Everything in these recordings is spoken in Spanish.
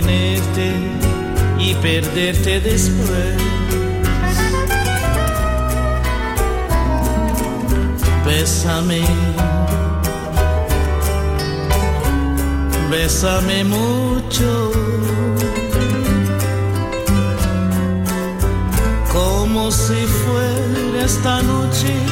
Tenerte y perderte después. Bésame, bésame mucho, como si fuera esta noche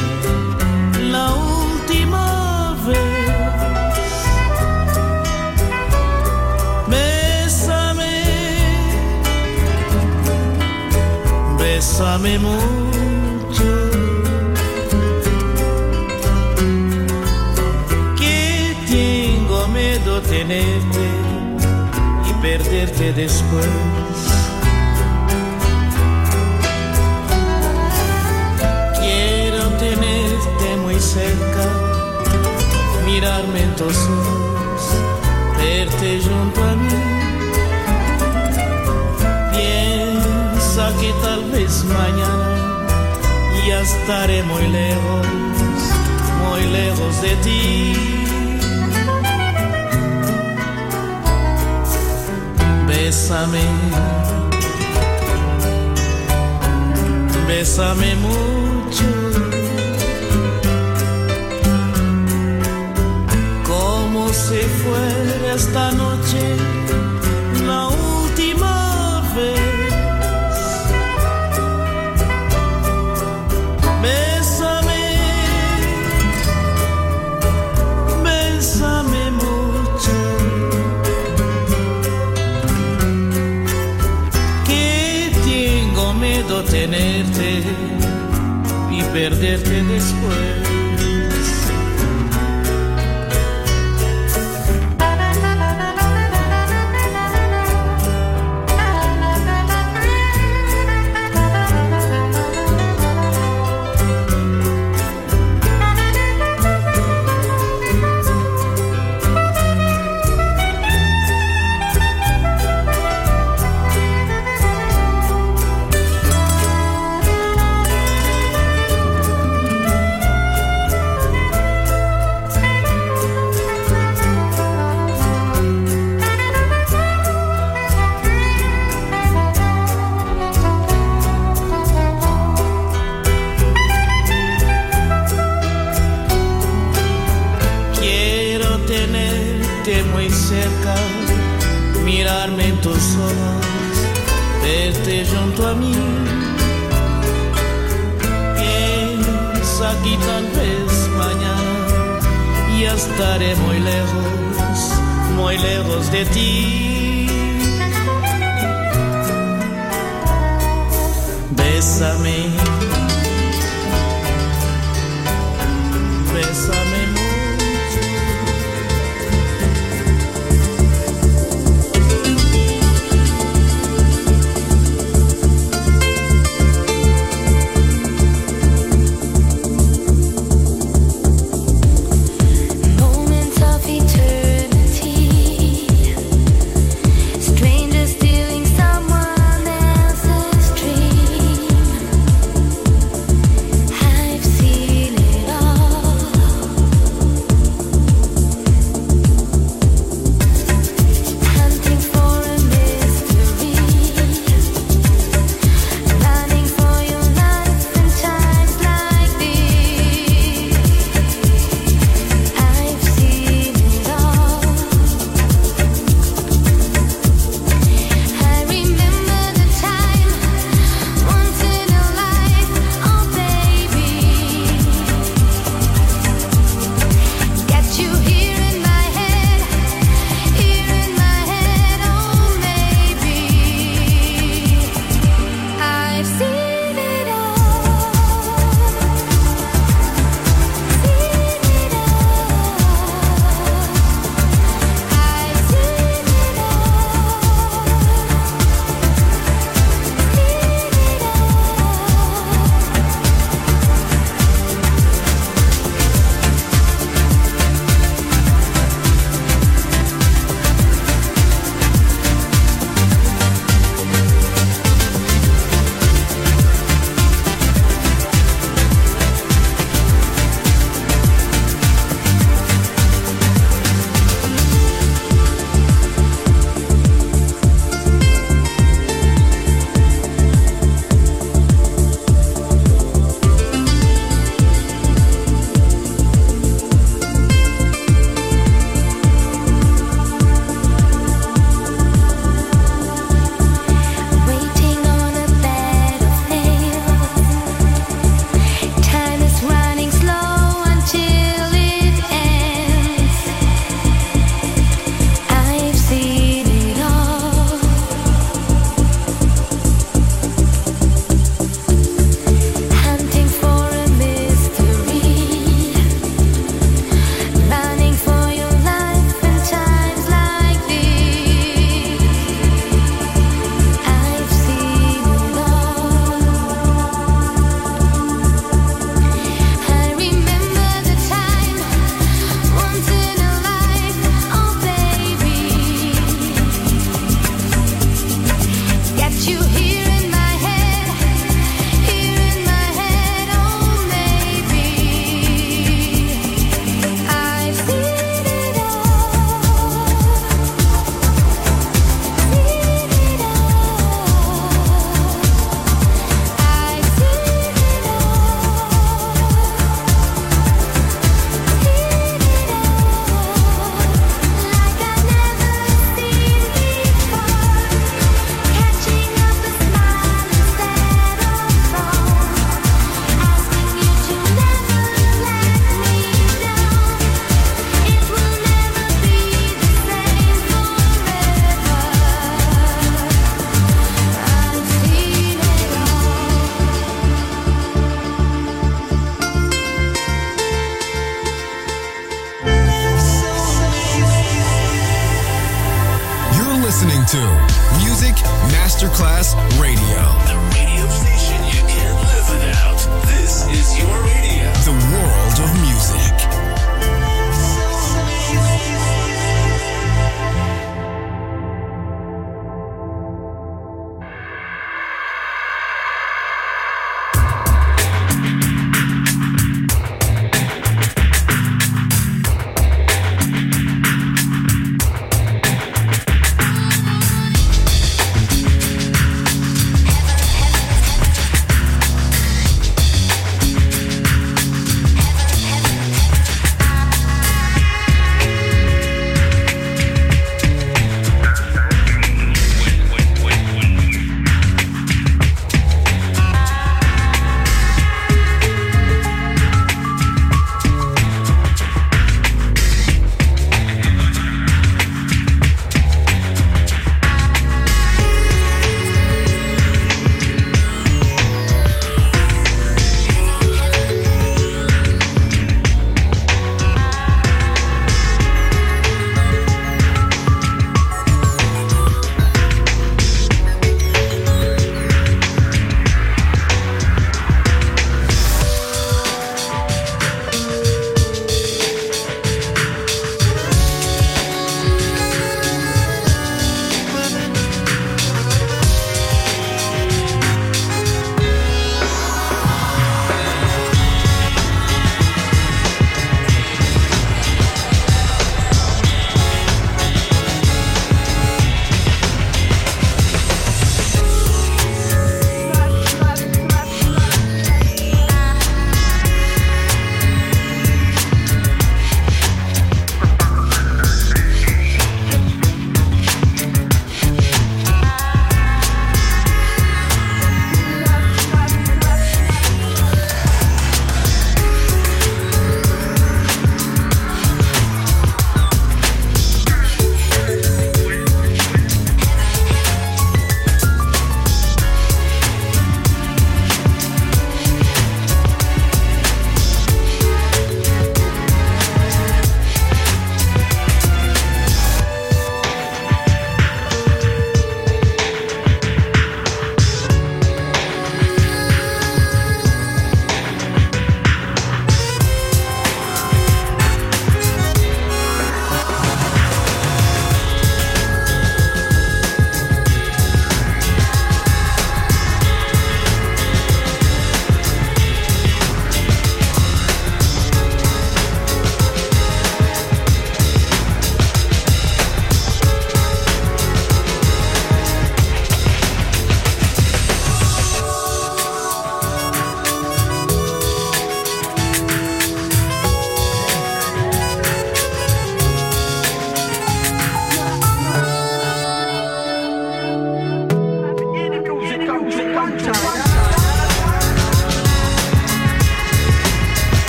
bésame mucho. Que tengo miedo tenerte y perderte después. Quiero tenerte muy cerca, mirarme en tus ojos, verte junto a mí vez mañana ya estaré muy lejos, muy lejos de ti. Bésame, bésame mucho. Como si fuera esta noche tenerte y perderte después. estaré muy lejos, muy lejos de ti. Bésame, bésame.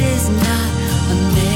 is not a man.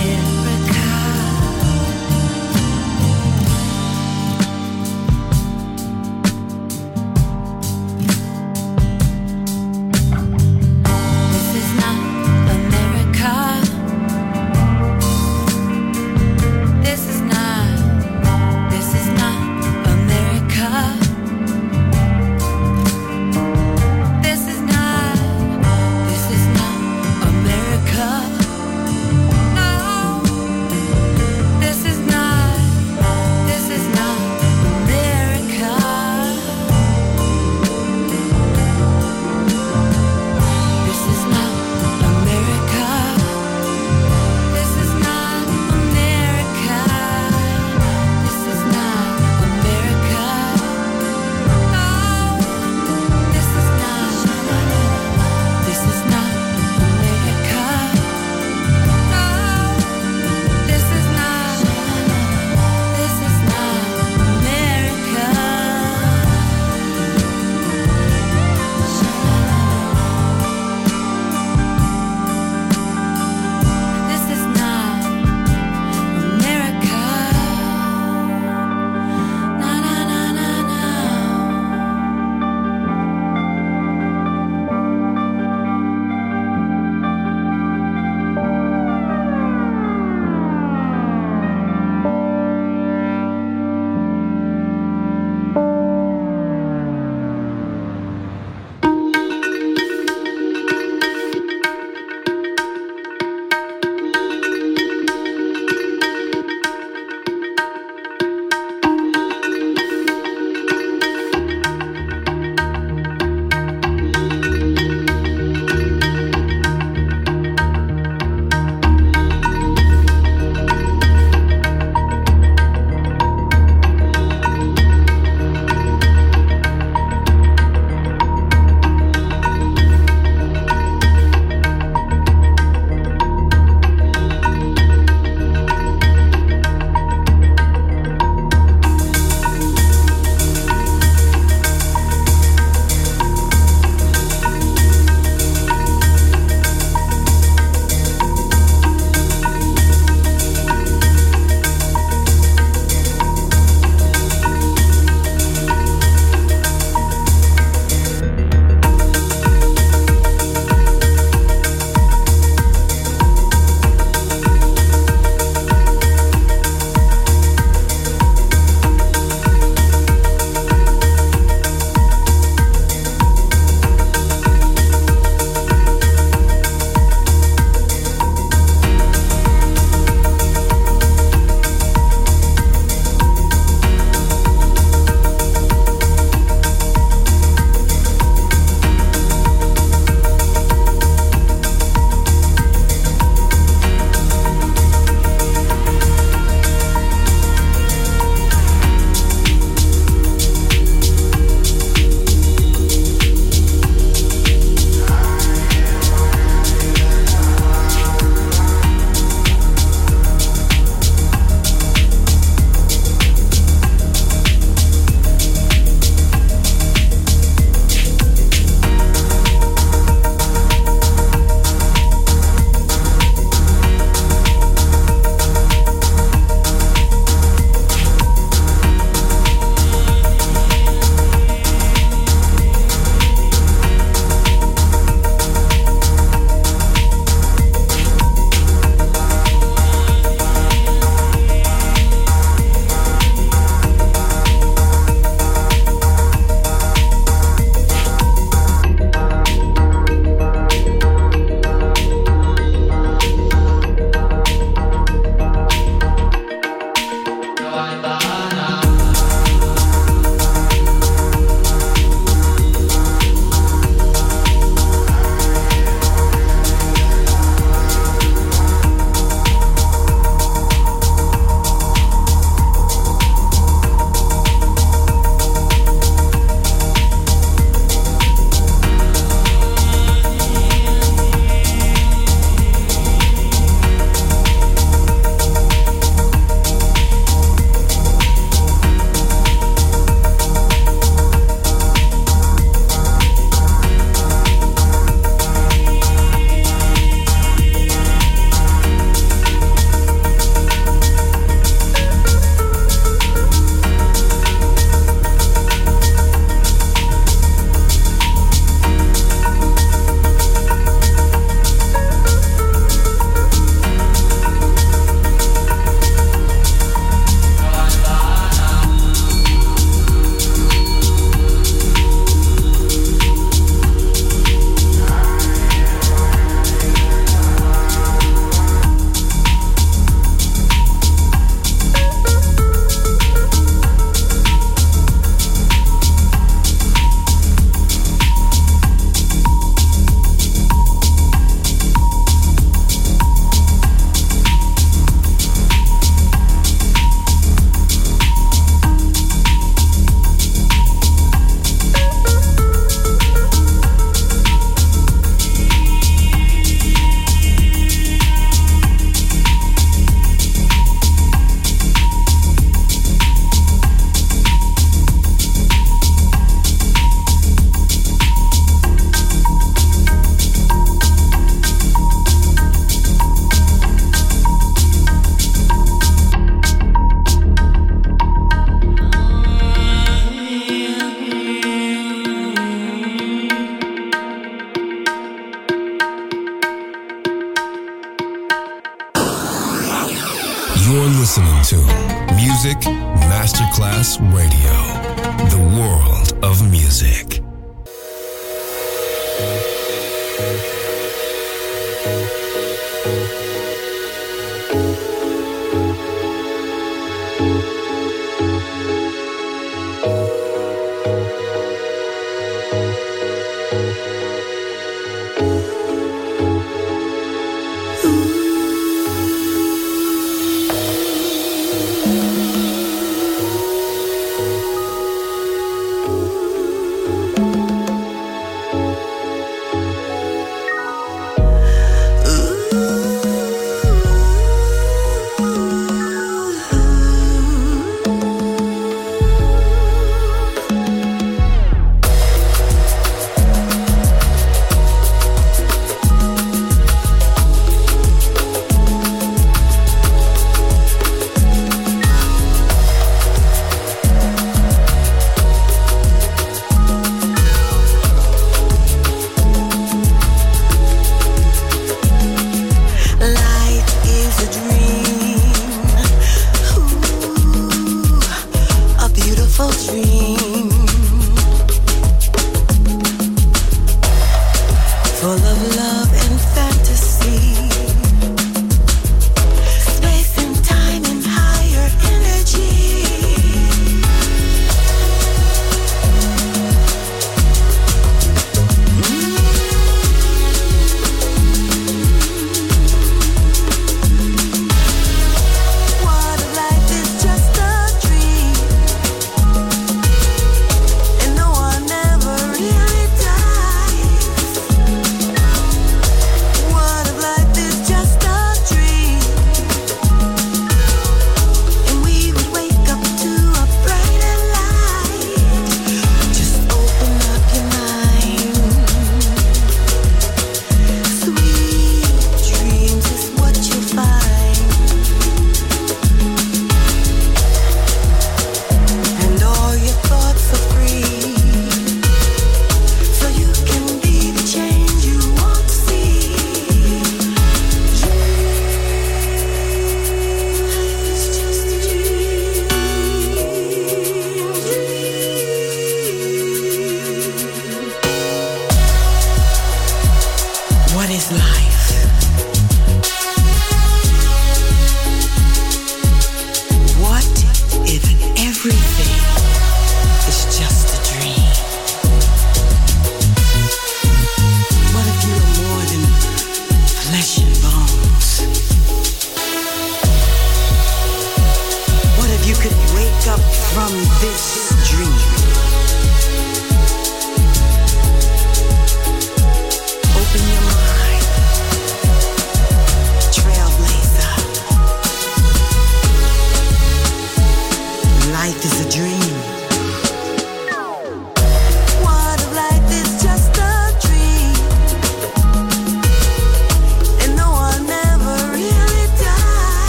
From this